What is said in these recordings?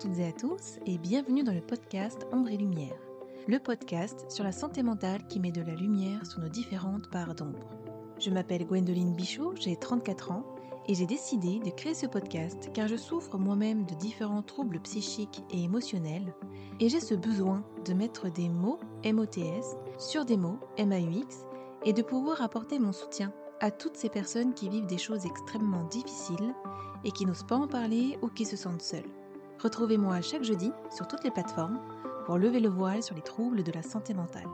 toutes et à tous et bienvenue dans le podcast Ombre et Lumière, le podcast sur la santé mentale qui met de la lumière sur nos différentes parts d'ombre. Je m'appelle Gwendoline Bichot, j'ai 34 ans et j'ai décidé de créer ce podcast car je souffre moi-même de différents troubles psychiques et émotionnels et j'ai ce besoin de mettre des mots MOTS sur des mots MAUX et de pouvoir apporter mon soutien à toutes ces personnes qui vivent des choses extrêmement difficiles et qui n'osent pas en parler ou qui se sentent seules. Retrouvez-moi chaque jeudi sur toutes les plateformes pour lever le voile sur les troubles de la santé mentale.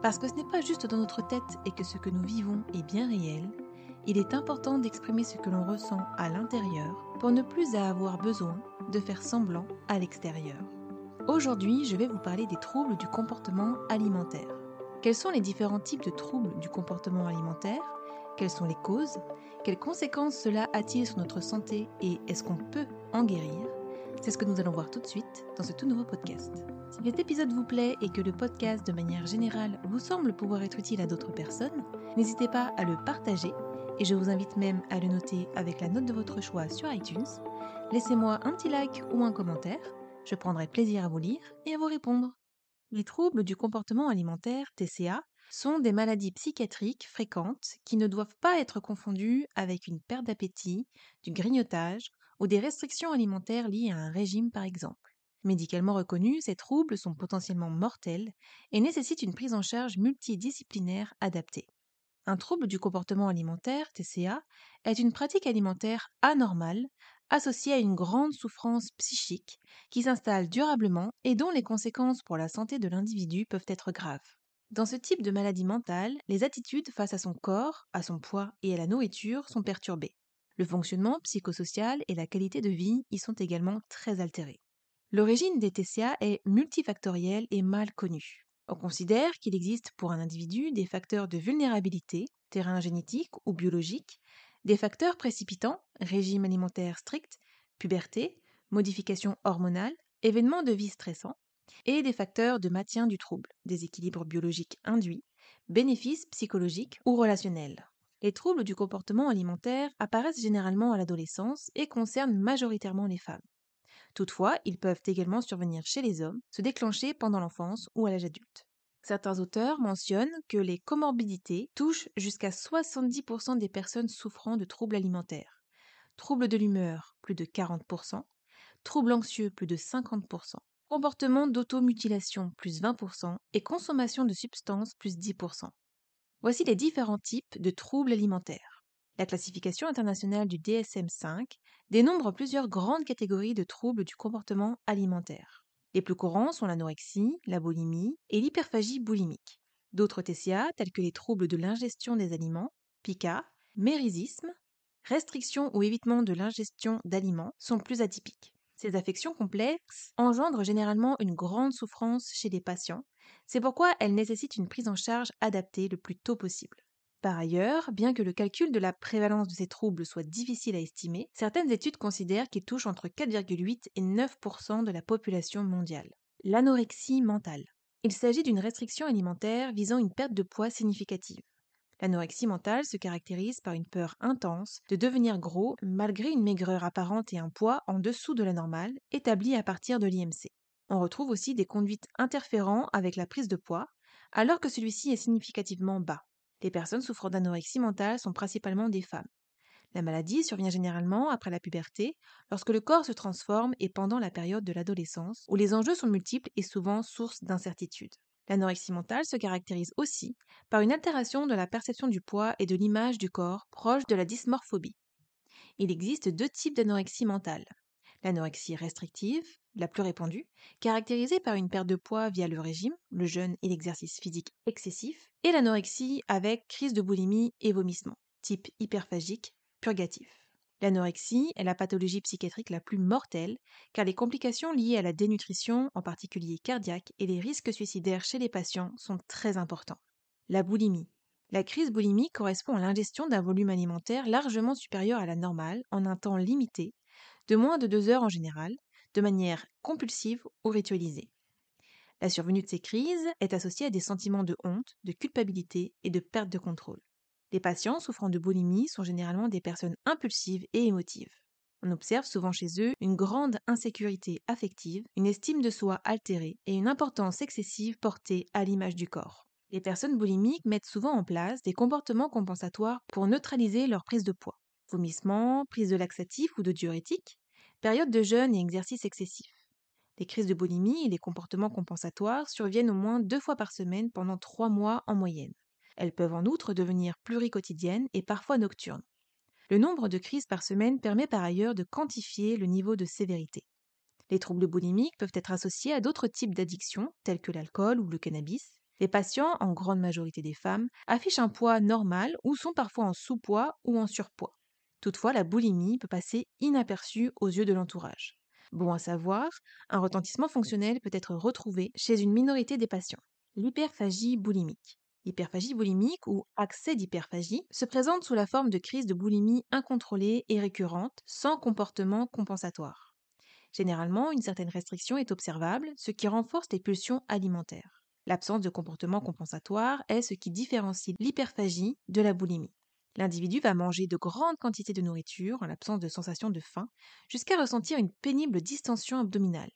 Parce que ce n'est pas juste dans notre tête et que ce que nous vivons est bien réel, il est important d'exprimer ce que l'on ressent à l'intérieur pour ne plus avoir besoin de faire semblant à l'extérieur. Aujourd'hui, je vais vous parler des troubles du comportement alimentaire. Quels sont les différents types de troubles du comportement alimentaire? Quelles sont les causes? Quelles conséquences cela a-t-il sur notre santé? Et est-ce qu'on peut en guérir? C'est ce que nous allons voir tout de suite dans ce tout nouveau podcast. Si cet épisode vous plaît et que le podcast de manière générale vous semble pouvoir être utile à d'autres personnes, n'hésitez pas à le partager et je vous invite même à le noter avec la note de votre choix sur iTunes. Laissez-moi un petit like ou un commentaire, je prendrai plaisir à vous lire et à vous répondre. Les troubles du comportement alimentaire, TCA, sont des maladies psychiatriques fréquentes qui ne doivent pas être confondues avec une perte d'appétit, du grignotage ou des restrictions alimentaires liées à un régime par exemple. Médicalement reconnus, ces troubles sont potentiellement mortels et nécessitent une prise en charge multidisciplinaire adaptée. Un trouble du comportement alimentaire, TCA, est une pratique alimentaire anormale associée à une grande souffrance psychique qui s'installe durablement et dont les conséquences pour la santé de l'individu peuvent être graves. Dans ce type de maladie mentale, les attitudes face à son corps, à son poids et à la nourriture sont perturbées. Le fonctionnement psychosocial et la qualité de vie y sont également très altérés. L'origine des TCA est multifactorielle et mal connue. On considère qu'il existe pour un individu des facteurs de vulnérabilité, terrain génétique ou biologique, des facteurs précipitants, régime alimentaire strict, puberté, modification hormonale, événements de vie stressants, et des facteurs de maintien du trouble, déséquilibre biologique induit, bénéfices psychologiques ou relationnels. Les troubles du comportement alimentaire apparaissent généralement à l'adolescence et concernent majoritairement les femmes. Toutefois, ils peuvent également survenir chez les hommes, se déclencher pendant l'enfance ou à l'âge adulte. Certains auteurs mentionnent que les comorbidités touchent jusqu'à 70% des personnes souffrant de troubles alimentaires. Troubles de l'humeur, plus de 40%, troubles anxieux, plus de 50%, comportement d'automutilation, plus 20%, et consommation de substances, plus 10%. Voici les différents types de troubles alimentaires. La classification internationale du DSM-5 dénombre plusieurs grandes catégories de troubles du comportement alimentaire. Les plus courants sont l'anorexie, la boulimie et l'hyperphagie boulimique. D'autres TCA, tels que les troubles de l'ingestion des aliments, PICA, mérisisme, restriction ou évitement de l'ingestion d'aliments, sont plus atypiques. Ces affections complexes engendrent généralement une grande souffrance chez les patients, c'est pourquoi elles nécessitent une prise en charge adaptée le plus tôt possible. Par ailleurs, bien que le calcul de la prévalence de ces troubles soit difficile à estimer, certaines études considèrent qu'ils touchent entre 4,8 et 9% de la population mondiale. L'anorexie mentale. Il s'agit d'une restriction alimentaire visant une perte de poids significative. L'anorexie mentale se caractérise par une peur intense de devenir gros malgré une maigreur apparente et un poids en dessous de la normale établi à partir de l'IMC. On retrouve aussi des conduites interférant avec la prise de poids alors que celui-ci est significativement bas. Les personnes souffrant d'anorexie mentale sont principalement des femmes. La maladie survient généralement après la puberté, lorsque le corps se transforme et pendant la période de l'adolescence, où les enjeux sont multiples et souvent source d'incertitude. L'anorexie mentale se caractérise aussi par une altération de la perception du poids et de l'image du corps proche de la dysmorphobie. Il existe deux types d'anorexie mentale. L'anorexie restrictive, la plus répandue, caractérisée par une perte de poids via le régime, le jeûne et l'exercice physique excessif, et l'anorexie avec crise de boulimie et vomissement, type hyperphagique, purgatif. L'anorexie est la pathologie psychiatrique la plus mortelle, car les complications liées à la dénutrition, en particulier cardiaque, et les risques suicidaires chez les patients sont très importants. La boulimie. La crise boulimique correspond à l'ingestion d'un volume alimentaire largement supérieur à la normale en un temps limité, de moins de deux heures en général, de manière compulsive ou ritualisée. La survenue de ces crises est associée à des sentiments de honte, de culpabilité et de perte de contrôle. Les patients souffrant de boulimie sont généralement des personnes impulsives et émotives. On observe souvent chez eux une grande insécurité affective, une estime de soi altérée et une importance excessive portée à l'image du corps. Les personnes boulimiques mettent souvent en place des comportements compensatoires pour neutraliser leur prise de poids. Vomissements, prise de laxatifs ou de diurétiques, période de jeûne et exercice excessif. Les crises de boulimie et les comportements compensatoires surviennent au moins deux fois par semaine pendant trois mois en moyenne. Elles peuvent en outre devenir pluriquotidiennes et parfois nocturnes. Le nombre de crises par semaine permet par ailleurs de quantifier le niveau de sévérité. Les troubles boulimiques peuvent être associés à d'autres types d'addictions, tels que l'alcool ou le cannabis. Les patients, en grande majorité des femmes, affichent un poids normal ou sont parfois en sous-poids ou en surpoids. Toutefois, la boulimie peut passer inaperçue aux yeux de l'entourage. Bon à savoir, un retentissement fonctionnel peut être retrouvé chez une minorité des patients. L'hyperphagie boulimique. L'hyperphagie boulimique ou accès d'hyperphagie se présente sous la forme de crise de boulimie incontrôlée et récurrente, sans comportement compensatoire. Généralement, une certaine restriction est observable, ce qui renforce les pulsions alimentaires. L'absence de comportement compensatoire est ce qui différencie l'hyperphagie de la boulimie. L'individu va manger de grandes quantités de nourriture en l'absence de sensation de faim, jusqu'à ressentir une pénible distension abdominale.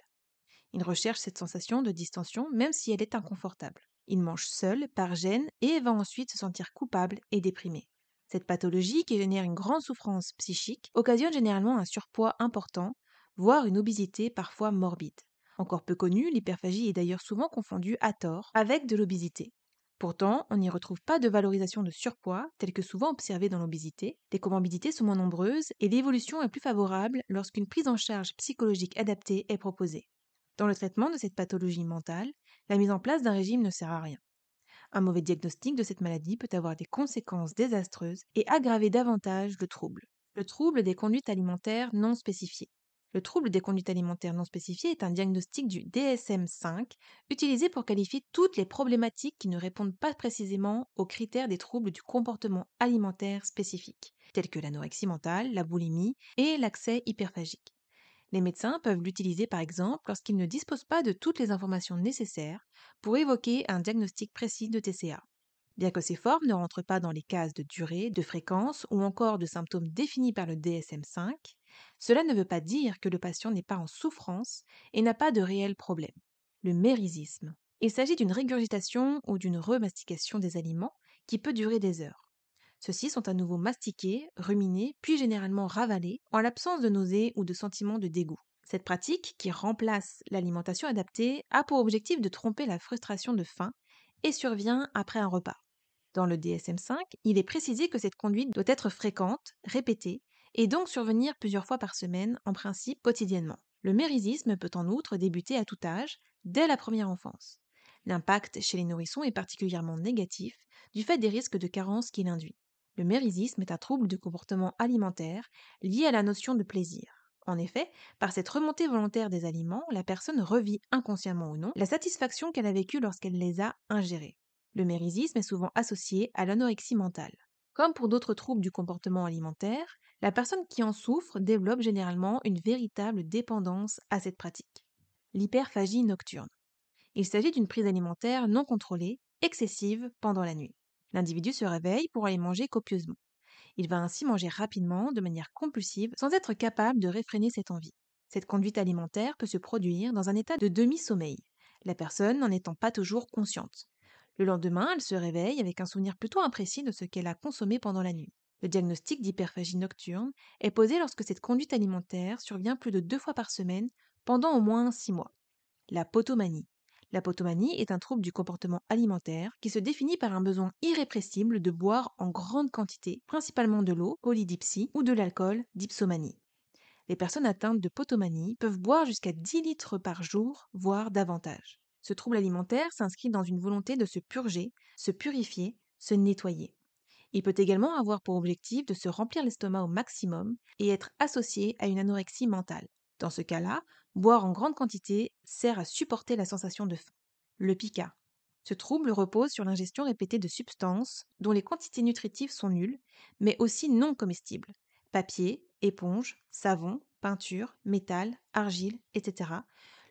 Il recherche cette sensation de distension même si elle est inconfortable. Il mange seul, par gêne, et va ensuite se sentir coupable et déprimé. Cette pathologie, qui génère une grande souffrance psychique, occasionne généralement un surpoids important, voire une obésité parfois morbide. Encore peu connue, l'hyperphagie est d'ailleurs souvent confondue à tort avec de l'obésité. Pourtant, on n'y retrouve pas de valorisation de surpoids, tel que souvent observé dans l'obésité. Les comorbidités sont moins nombreuses et l'évolution est plus favorable lorsqu'une prise en charge psychologique adaptée est proposée. Dans le traitement de cette pathologie mentale, la mise en place d'un régime ne sert à rien. Un mauvais diagnostic de cette maladie peut avoir des conséquences désastreuses et aggraver davantage le trouble. Le trouble des conduites alimentaires non spécifiées. Le trouble des conduites alimentaires non spécifiées est un diagnostic du DSM-5 utilisé pour qualifier toutes les problématiques qui ne répondent pas précisément aux critères des troubles du comportement alimentaire spécifique, tels que l'anorexie mentale, la boulimie et l'accès hyperphagique. Les médecins peuvent l'utiliser par exemple lorsqu'ils ne disposent pas de toutes les informations nécessaires pour évoquer un diagnostic précis de TCA. Bien que ces formes ne rentrent pas dans les cases de durée, de fréquence ou encore de symptômes définis par le DSM-5, cela ne veut pas dire que le patient n'est pas en souffrance et n'a pas de réel problème. Le mérisisme. Il s'agit d'une régurgitation ou d'une remastication des aliments qui peut durer des heures. Ceux-ci sont à nouveau mastiqués, ruminés, puis généralement ravalés en l'absence de nausées ou de sentiments de dégoût. Cette pratique, qui remplace l'alimentation adaptée, a pour objectif de tromper la frustration de faim et survient après un repas. Dans le DSM5, il est précisé que cette conduite doit être fréquente, répétée, et donc survenir plusieurs fois par semaine, en principe quotidiennement. Le mérisisme peut en outre débuter à tout âge, dès la première enfance. L'impact chez les nourrissons est particulièrement négatif du fait des risques de carence qu'il induit. Le mérisisme est un trouble de comportement alimentaire lié à la notion de plaisir. En effet, par cette remontée volontaire des aliments, la personne revit inconsciemment ou non la satisfaction qu'elle a vécue lorsqu'elle les a ingérés. Le mérisisme est souvent associé à l'anorexie mentale. Comme pour d'autres troubles du comportement alimentaire, la personne qui en souffre développe généralement une véritable dépendance à cette pratique. L'hyperphagie nocturne. Il s'agit d'une prise alimentaire non contrôlée, excessive pendant la nuit. L'individu se réveille pour aller manger copieusement. Il va ainsi manger rapidement, de manière compulsive, sans être capable de réfréner cette envie. Cette conduite alimentaire peut se produire dans un état de demi-sommeil, la personne n'en étant pas toujours consciente. Le lendemain, elle se réveille avec un souvenir plutôt imprécis de ce qu'elle a consommé pendant la nuit. Le diagnostic d'hyperphagie nocturne est posé lorsque cette conduite alimentaire survient plus de deux fois par semaine pendant au moins six mois. La potomanie. La potomanie est un trouble du comportement alimentaire qui se définit par un besoin irrépressible de boire en grande quantité, principalement de l'eau, polydipsie, ou de l'alcool, dipsomanie. Les personnes atteintes de potomanie peuvent boire jusqu'à 10 litres par jour, voire davantage. Ce trouble alimentaire s'inscrit dans une volonté de se purger, se purifier, se nettoyer. Il peut également avoir pour objectif de se remplir l'estomac au maximum et être associé à une anorexie mentale. Dans ce cas-là, boire en grande quantité sert à supporter la sensation de faim. Le pica. Ce trouble repose sur l'ingestion répétée de substances dont les quantités nutritives sont nulles, mais aussi non comestibles. Papier, éponge, savon, peinture, métal, argile, etc.,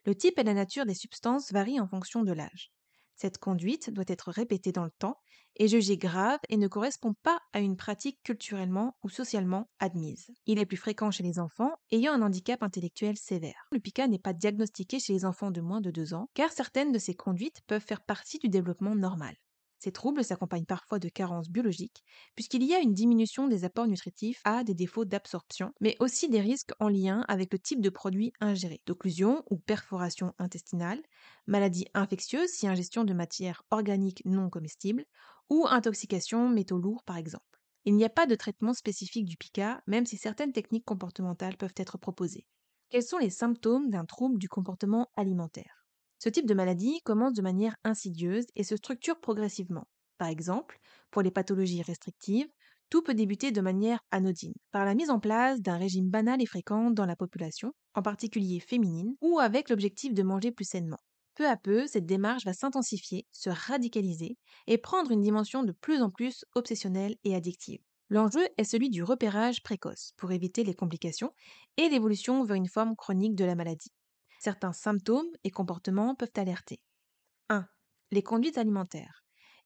le type et la nature des substances varient en fonction de l'âge. Cette conduite doit être répétée dans le temps et jugée grave et ne correspond pas à une pratique culturellement ou socialement admise. Il est plus fréquent chez les enfants ayant un handicap intellectuel sévère. Le pica n'est pas diagnostiqué chez les enfants de moins de 2 ans car certaines de ces conduites peuvent faire partie du développement normal. Ces troubles s'accompagnent parfois de carences biologiques, puisqu'il y a une diminution des apports nutritifs à des défauts d'absorption, mais aussi des risques en lien avec le type de produit ingéré, d'occlusion ou perforation intestinale, maladie infectieuse si ingestion de matières organiques non comestibles, ou intoxication métaux lourds par exemple. Il n'y a pas de traitement spécifique du pica, même si certaines techniques comportementales peuvent être proposées. Quels sont les symptômes d'un trouble du comportement alimentaire? Ce type de maladie commence de manière insidieuse et se structure progressivement. Par exemple, pour les pathologies restrictives, tout peut débuter de manière anodine, par la mise en place d'un régime banal et fréquent dans la population, en particulier féminine, ou avec l'objectif de manger plus sainement. Peu à peu, cette démarche va s'intensifier, se radicaliser et prendre une dimension de plus en plus obsessionnelle et addictive. L'enjeu est celui du repérage précoce pour éviter les complications et l'évolution vers une forme chronique de la maladie. Certains symptômes et comportements peuvent alerter. 1. Les conduites alimentaires.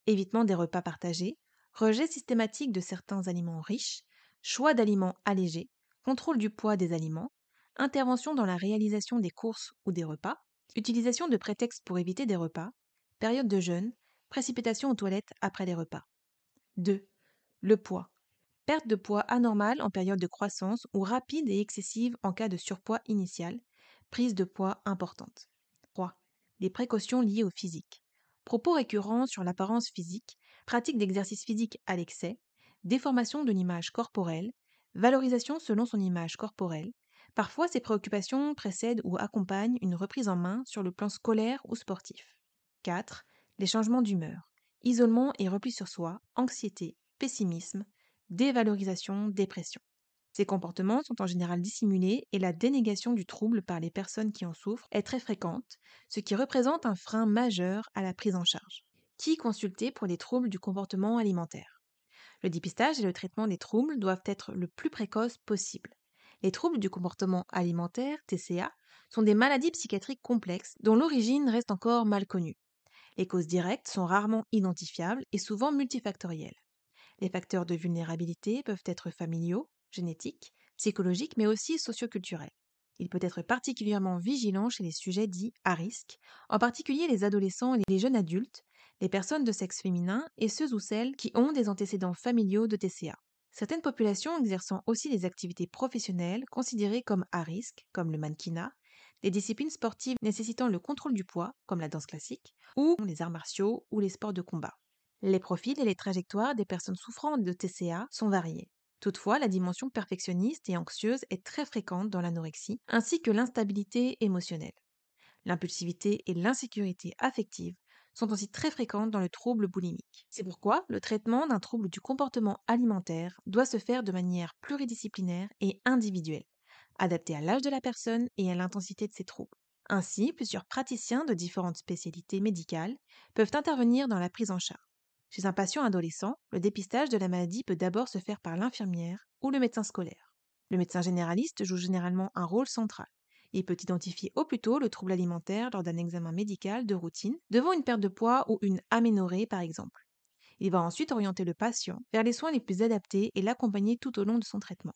Évitement des repas partagés, rejet systématique de certains aliments riches, choix d'aliments allégés, contrôle du poids des aliments, intervention dans la réalisation des courses ou des repas, utilisation de prétextes pour éviter des repas, période de jeûne, précipitation aux toilettes après les repas. 2. Le poids. Perte de poids anormale en période de croissance ou rapide et excessive en cas de surpoids initial, prise de poids importante. 3. Les précautions liées au physique. Propos récurrents sur l'apparence physique, pratique d'exercice physique à l'excès, déformation de l'image corporelle, valorisation selon son image corporelle. Parfois, ces préoccupations précèdent ou accompagnent une reprise en main sur le plan scolaire ou sportif. 4. Les changements d'humeur. Isolement et repli sur soi, anxiété, pessimisme, dévalorisation, dépression. Ces comportements sont en général dissimulés et la dénégation du trouble par les personnes qui en souffrent est très fréquente, ce qui représente un frein majeur à la prise en charge. Qui consulter pour les troubles du comportement alimentaire? Le dépistage et le traitement des troubles doivent être le plus précoce possible. Les troubles du comportement alimentaire, TCA, sont des maladies psychiatriques complexes dont l'origine reste encore mal connue. Les causes directes sont rarement identifiables et souvent multifactorielles. Les facteurs de vulnérabilité peuvent être familiaux, génétique, psychologique, mais aussi socioculturel. Il peut être particulièrement vigilant chez les sujets dits à risque, en particulier les adolescents et les jeunes adultes, les personnes de sexe féminin et ceux ou celles qui ont des antécédents familiaux de TCA. Certaines populations exerçant aussi des activités professionnelles considérées comme à risque, comme le mannequinat, des disciplines sportives nécessitant le contrôle du poids, comme la danse classique, ou les arts martiaux ou les sports de combat. Les profils et les trajectoires des personnes souffrant de TCA sont variés. Toutefois, la dimension perfectionniste et anxieuse est très fréquente dans l'anorexie, ainsi que l'instabilité émotionnelle. L'impulsivité et l'insécurité affective sont aussi très fréquentes dans le trouble boulimique. C'est pourquoi le traitement d'un trouble du comportement alimentaire doit se faire de manière pluridisciplinaire et individuelle, adaptée à l'âge de la personne et à l'intensité de ses troubles. Ainsi, plusieurs praticiens de différentes spécialités médicales peuvent intervenir dans la prise en charge. Chez un patient adolescent, le dépistage de la maladie peut d'abord se faire par l'infirmière ou le médecin scolaire. Le médecin généraliste joue généralement un rôle central. Il peut identifier au plus tôt le trouble alimentaire lors d'un examen médical de routine, devant une perte de poids ou une aménorrhée par exemple. Il va ensuite orienter le patient vers les soins les plus adaptés et l'accompagner tout au long de son traitement.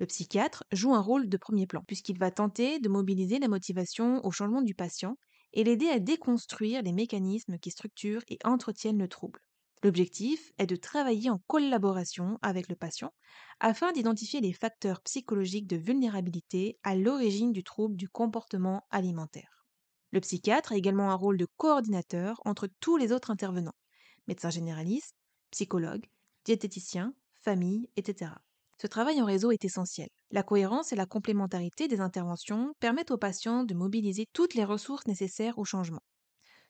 Le psychiatre joue un rôle de premier plan, puisqu'il va tenter de mobiliser la motivation au changement du patient et l'aider à déconstruire les mécanismes qui structurent et entretiennent le trouble. L'objectif est de travailler en collaboration avec le patient afin d'identifier les facteurs psychologiques de vulnérabilité à l'origine du trouble du comportement alimentaire. Le psychiatre a également un rôle de coordinateur entre tous les autres intervenants, médecins généralistes, psychologues, diététiciens, familles, etc. Ce travail en réseau est essentiel. La cohérence et la complémentarité des interventions permettent aux patients de mobiliser toutes les ressources nécessaires au changement.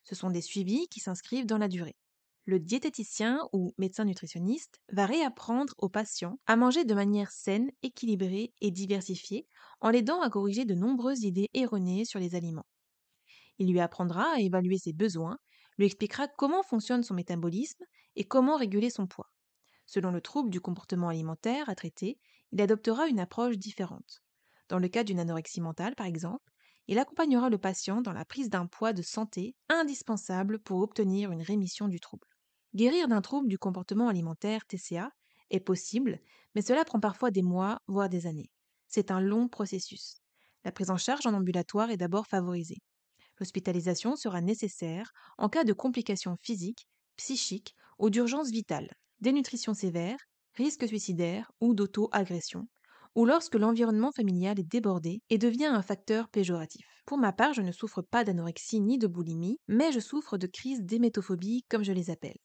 Ce sont des suivis qui s'inscrivent dans la durée le diététicien ou médecin nutritionniste va réapprendre au patient à manger de manière saine, équilibrée et diversifiée en l'aidant à corriger de nombreuses idées erronées sur les aliments. Il lui apprendra à évaluer ses besoins, lui expliquera comment fonctionne son métabolisme et comment réguler son poids. Selon le trouble du comportement alimentaire à traiter, il adoptera une approche différente. Dans le cas d'une anorexie mentale, par exemple, Il accompagnera le patient dans la prise d'un poids de santé indispensable pour obtenir une rémission du trouble. Guérir d'un trouble du comportement alimentaire TCA est possible, mais cela prend parfois des mois, voire des années. C'est un long processus. La prise en charge en ambulatoire est d'abord favorisée. L'hospitalisation sera nécessaire en cas de complications physiques, psychiques ou d'urgence vitale, dénutrition sévère, risque suicidaire ou d'auto-agression, ou lorsque l'environnement familial est débordé et devient un facteur péjoratif. Pour ma part, je ne souffre pas d'anorexie ni de boulimie, mais je souffre de crises d'émétophobie comme je les appelle.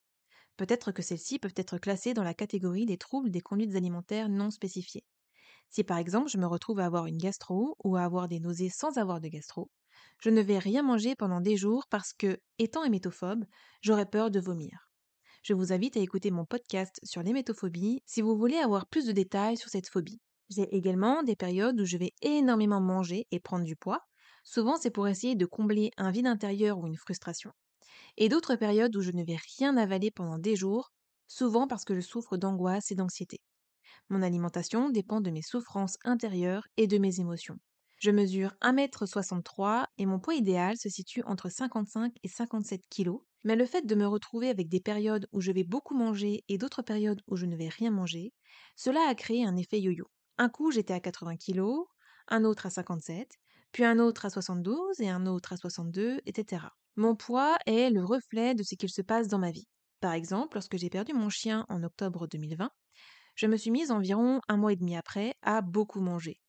Peut-être que celles-ci peuvent être classées dans la catégorie des troubles des conduites alimentaires non spécifiés. Si par exemple je me retrouve à avoir une gastro ou à avoir des nausées sans avoir de gastro, je ne vais rien manger pendant des jours parce que, étant hémétophobe, j'aurais peur de vomir. Je vous invite à écouter mon podcast sur l'hémétophobie si vous voulez avoir plus de détails sur cette phobie. J'ai également des périodes où je vais énormément manger et prendre du poids. Souvent, c'est pour essayer de combler un vide intérieur ou une frustration et d'autres périodes où je ne vais rien avaler pendant des jours, souvent parce que je souffre d'angoisse et d'anxiété. Mon alimentation dépend de mes souffrances intérieures et de mes émotions. Je mesure 1m63 et mon poids idéal se situe entre 55 et 57 kg, mais le fait de me retrouver avec des périodes où je vais beaucoup manger et d'autres périodes où je ne vais rien manger, cela a créé un effet yo-yo. Un coup j'étais à 80 kg, un autre à 57, puis un autre à 72 et un autre à 62, etc. Mon poids est le reflet de ce qu'il se passe dans ma vie. Par exemple, lorsque j'ai perdu mon chien en octobre 2020, je me suis mise environ un mois et demi après à beaucoup manger.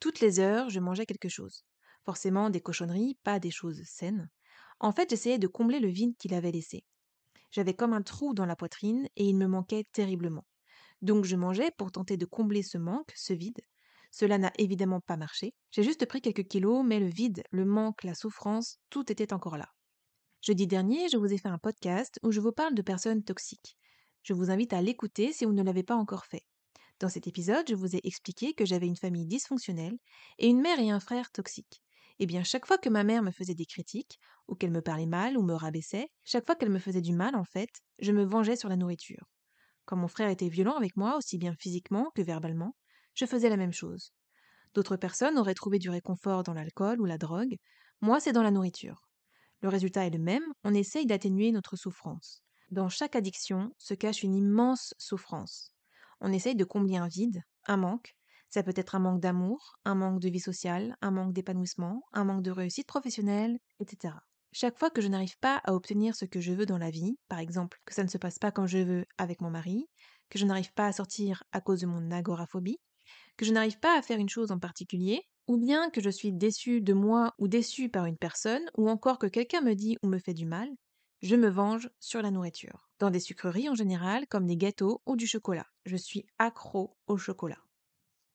Toutes les heures, je mangeais quelque chose. Forcément des cochonneries, pas des choses saines. En fait, j'essayais de combler le vide qu'il avait laissé. J'avais comme un trou dans la poitrine et il me manquait terriblement. Donc je mangeais pour tenter de combler ce manque, ce vide, cela n'a évidemment pas marché. J'ai juste pris quelques kilos, mais le vide, le manque, la souffrance, tout était encore là. Jeudi dernier, je vous ai fait un podcast où je vous parle de personnes toxiques. Je vous invite à l'écouter si vous ne l'avez pas encore fait. Dans cet épisode, je vous ai expliqué que j'avais une famille dysfonctionnelle et une mère et un frère toxiques. Eh bien, chaque fois que ma mère me faisait des critiques, ou qu'elle me parlait mal ou me rabaissait, chaque fois qu'elle me faisait du mal, en fait, je me vengeais sur la nourriture. Quand mon frère était violent avec moi, aussi bien physiquement que verbalement, je faisais la même chose. D'autres personnes auraient trouvé du réconfort dans l'alcool ou la drogue, moi c'est dans la nourriture. Le résultat est le même, on essaye d'atténuer notre souffrance. Dans chaque addiction se cache une immense souffrance. On essaye de combler un vide, un manque. Ça peut être un manque d'amour, un manque de vie sociale, un manque d'épanouissement, un manque de réussite professionnelle, etc. Chaque fois que je n'arrive pas à obtenir ce que je veux dans la vie, par exemple que ça ne se passe pas comme je veux avec mon mari, que je n'arrive pas à sortir à cause de mon agoraphobie, que je n'arrive pas à faire une chose en particulier, ou bien que je suis déçu de moi ou déçu par une personne, ou encore que quelqu'un me dit ou me fait du mal, je me venge sur la nourriture. Dans des sucreries en général, comme des gâteaux ou du chocolat. Je suis accro au chocolat.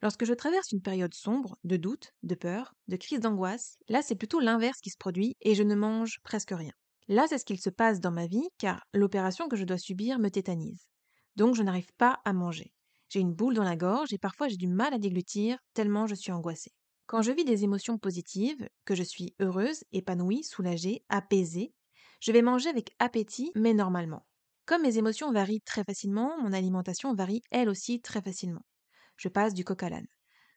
Lorsque je traverse une période sombre, de doute, de peur, de crise d'angoisse, là c'est plutôt l'inverse qui se produit et je ne mange presque rien. Là c'est ce qu'il se passe dans ma vie car l'opération que je dois subir me tétanise. Donc je n'arrive pas à manger. J'ai une boule dans la gorge et parfois j'ai du mal à déglutir tellement je suis angoissée. Quand je vis des émotions positives, que je suis heureuse, épanouie, soulagée, apaisée, je vais manger avec appétit mais normalement. Comme mes émotions varient très facilement, mon alimentation varie elle aussi très facilement. Je passe du coq à l'âne.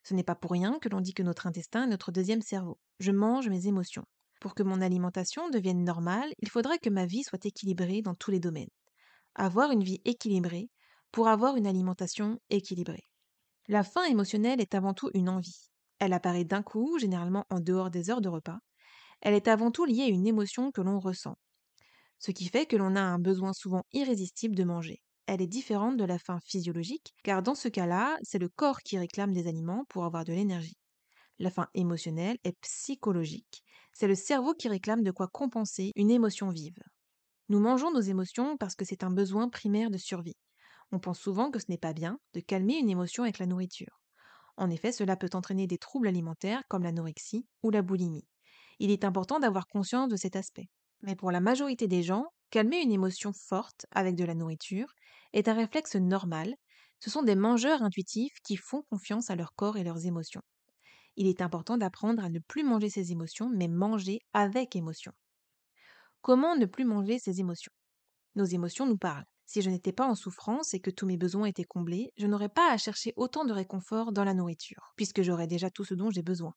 Ce n'est pas pour rien que l'on dit que notre intestin est notre deuxième cerveau. Je mange mes émotions. Pour que mon alimentation devienne normale, il faudra que ma vie soit équilibrée dans tous les domaines. Avoir une vie équilibrée, pour avoir une alimentation équilibrée. La faim émotionnelle est avant tout une envie. Elle apparaît d'un coup, généralement en dehors des heures de repas. Elle est avant tout liée à une émotion que l'on ressent. Ce qui fait que l'on a un besoin souvent irrésistible de manger. Elle est différente de la faim physiologique, car dans ce cas-là, c'est le corps qui réclame des aliments pour avoir de l'énergie. La faim émotionnelle est psychologique. C'est le cerveau qui réclame de quoi compenser une émotion vive. Nous mangeons nos émotions parce que c'est un besoin primaire de survie. On pense souvent que ce n'est pas bien de calmer une émotion avec la nourriture. En effet, cela peut entraîner des troubles alimentaires comme l'anorexie ou la boulimie. Il est important d'avoir conscience de cet aspect. Mais pour la majorité des gens, calmer une émotion forte avec de la nourriture est un réflexe normal. Ce sont des mangeurs intuitifs qui font confiance à leur corps et leurs émotions. Il est important d'apprendre à ne plus manger ses émotions, mais manger avec émotion. Comment ne plus manger ses émotions? Nos émotions nous parlent. Si je n'étais pas en souffrance et que tous mes besoins étaient comblés, je n'aurais pas à chercher autant de réconfort dans la nourriture, puisque j'aurais déjà tout ce dont j'ai besoin.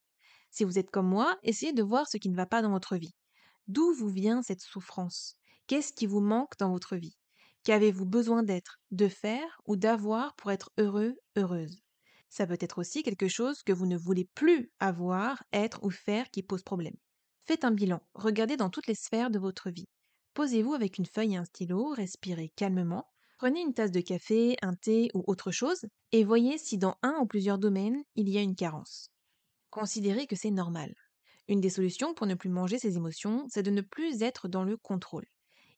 Si vous êtes comme moi, essayez de voir ce qui ne va pas dans votre vie. D'où vous vient cette souffrance? Qu'est-ce qui vous manque dans votre vie? Qu'avez-vous besoin d'être, de faire ou d'avoir pour être heureux, heureuse? Ça peut être aussi quelque chose que vous ne voulez plus avoir, être ou faire qui pose problème. Faites un bilan, regardez dans toutes les sphères de votre vie. Posez-vous avec une feuille et un stylo, respirez calmement, prenez une tasse de café, un thé ou autre chose, et voyez si dans un ou plusieurs domaines il y a une carence. Considérez que c'est normal. Une des solutions pour ne plus manger ses émotions, c'est de ne plus être dans le contrôle.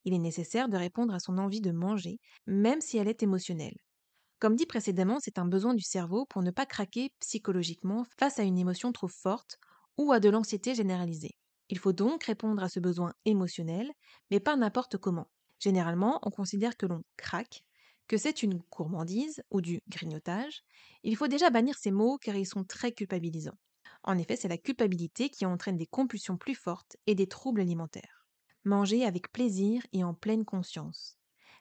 Il est nécessaire de répondre à son envie de manger, même si elle est émotionnelle. Comme dit précédemment, c'est un besoin du cerveau pour ne pas craquer psychologiquement face à une émotion trop forte ou à de l'anxiété généralisée. Il faut donc répondre à ce besoin émotionnel, mais pas n'importe comment. Généralement, on considère que l'on craque, que c'est une gourmandise ou du grignotage. Il faut déjà bannir ces mots car ils sont très culpabilisants. En effet, c'est la culpabilité qui entraîne des compulsions plus fortes et des troubles alimentaires. Manger avec plaisir et en pleine conscience.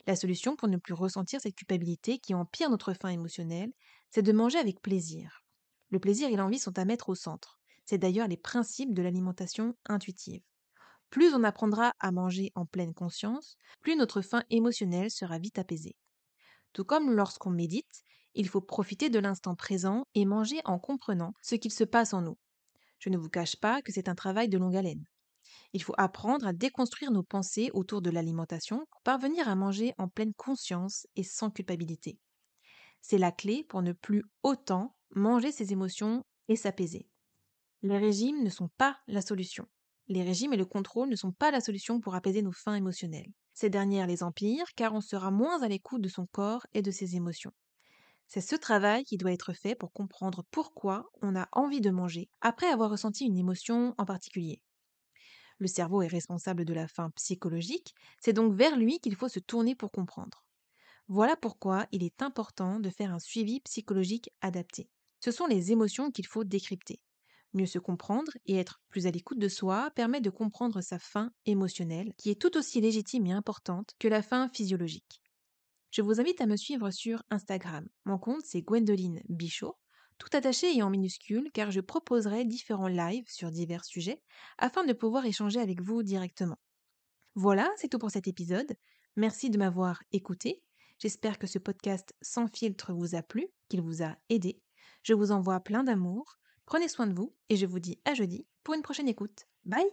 La solution pour ne plus ressentir cette culpabilité qui empire notre faim émotionnelle, c'est de manger avec plaisir. Le plaisir et l'envie sont à mettre au centre. C'est d'ailleurs les principes de l'alimentation intuitive. Plus on apprendra à manger en pleine conscience, plus notre faim émotionnelle sera vite apaisée. Tout comme lorsqu'on médite, il faut profiter de l'instant présent et manger en comprenant ce qu'il se passe en nous. Je ne vous cache pas que c'est un travail de longue haleine. Il faut apprendre à déconstruire nos pensées autour de l'alimentation pour parvenir à manger en pleine conscience et sans culpabilité. C'est la clé pour ne plus autant manger ses émotions et s'apaiser. Les régimes ne sont pas la solution. Les régimes et le contrôle ne sont pas la solution pour apaiser nos faims émotionnelles. Ces dernières les empirent car on sera moins à l'écoute de son corps et de ses émotions. C'est ce travail qui doit être fait pour comprendre pourquoi on a envie de manger après avoir ressenti une émotion en particulier. Le cerveau est responsable de la faim psychologique, c'est donc vers lui qu'il faut se tourner pour comprendre. Voilà pourquoi il est important de faire un suivi psychologique adapté. Ce sont les émotions qu'il faut décrypter. Mieux se comprendre et être plus à l'écoute de soi permet de comprendre sa faim émotionnelle, qui est tout aussi légitime et importante que la faim physiologique. Je vous invite à me suivre sur Instagram. Mon compte c'est Gwendoline Bichot, tout attaché et en minuscule car je proposerai différents lives sur divers sujets afin de pouvoir échanger avec vous directement. Voilà, c'est tout pour cet épisode. Merci de m'avoir écouté. J'espère que ce podcast sans filtre vous a plu, qu'il vous a aidé. Je vous envoie plein d'amour. Prenez soin de vous et je vous dis à jeudi pour une prochaine écoute. Bye